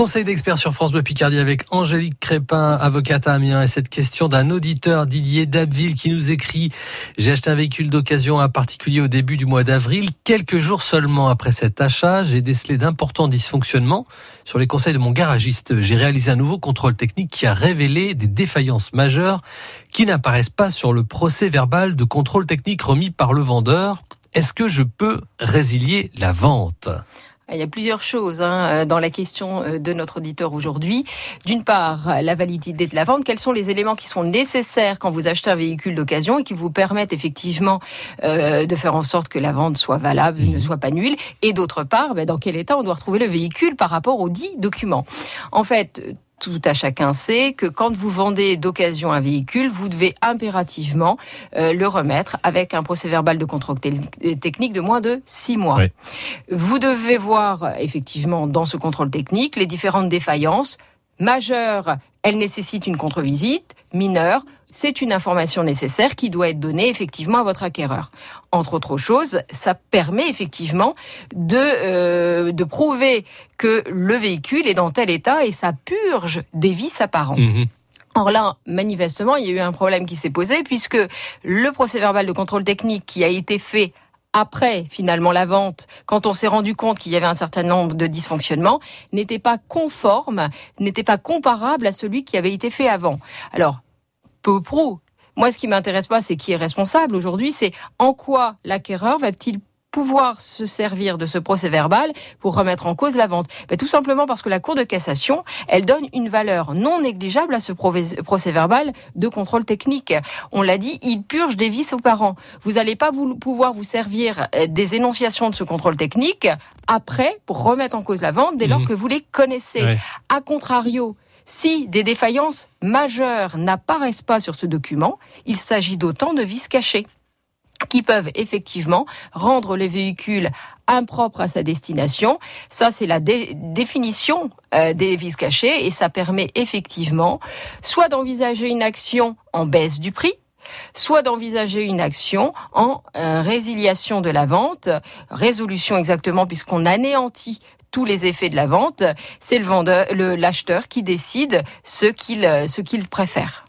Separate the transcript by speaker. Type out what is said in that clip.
Speaker 1: Conseil d'experts sur France Bleu Picardie avec Angélique Crépin, avocate à Amiens. Et cette question d'un auditeur, Didier Dabville, qui nous écrit J'ai acheté un véhicule d'occasion à particulier au début du mois d'avril. Quelques jours seulement après cet achat, j'ai décelé d'importants dysfonctionnements. Sur les conseils de mon garagiste, j'ai réalisé un nouveau contrôle technique qui a révélé des défaillances majeures qui n'apparaissent pas sur le procès verbal de contrôle technique remis par le vendeur. Est-ce que je peux résilier la vente?
Speaker 2: Il y a plusieurs choses hein, euh, dans la question euh, de notre auditeur aujourd'hui. D'une part, la validité de la vente. Quels sont les éléments qui sont nécessaires quand vous achetez un véhicule d'occasion et qui vous permettent effectivement euh, de faire en sorte que la vente soit valable, ne mhm. soit pas nulle? Et d'autre part, ben, dans quel état on doit retrouver le véhicule par rapport aux dix documents? En fait, tout à chacun sait que quand vous vendez d'occasion un véhicule, vous devez impérativement euh, le remettre avec un procès verbal de contrôle technique de moins de six mois. Vous devez voir effectivement dans ce contrôle technique les différentes défaillances majeures. Elles nécessitent une contre-visite mineure c'est une information nécessaire qui doit être donnée effectivement à votre acquéreur. Entre autres choses, ça permet effectivement de, euh, de prouver que le véhicule est dans tel état et ça purge des vices apparents. Mhm. Or là, manifestement, il y a eu un problème qui s'est posé puisque le procès verbal de contrôle technique qui a été fait après finalement la vente, quand on s'est rendu compte qu'il y avait un certain nombre de dysfonctionnements, n'était pas conforme, n'était pas comparable à celui qui avait été fait avant. Alors, peu pro. Moi, ce qui m'intéresse pas, c'est qui est responsable aujourd'hui, c'est en quoi l'acquéreur va-t-il pouvoir se servir de ce procès verbal pour remettre en cause la vente ben, Tout simplement parce que la Cour de cassation, elle donne une valeur non négligeable à ce procès verbal de contrôle technique. On l'a dit, il purge des vices aux parents. Vous n'allez pas vous, pouvoir vous servir euh, des énonciations de ce contrôle technique après pour remettre en cause la vente dès lors mmh. que vous les connaissez. A contrario, si des défaillances majeures n'apparaissent pas sur ce document, il s'agit d'autant de vices cachés qui peuvent effectivement rendre les véhicules impropres à sa destination. Ça, c'est la définition euh, des vices cachés et ça permet effectivement soit d'envisager une action en baisse du prix, soit d'envisager une action en euh, résiliation de la vente, résolution exactement puisqu'on anéantit tous les effets de la vente. C'est le vendeur, l'acheteur qui décide ce qu'il ce qu'il préfère.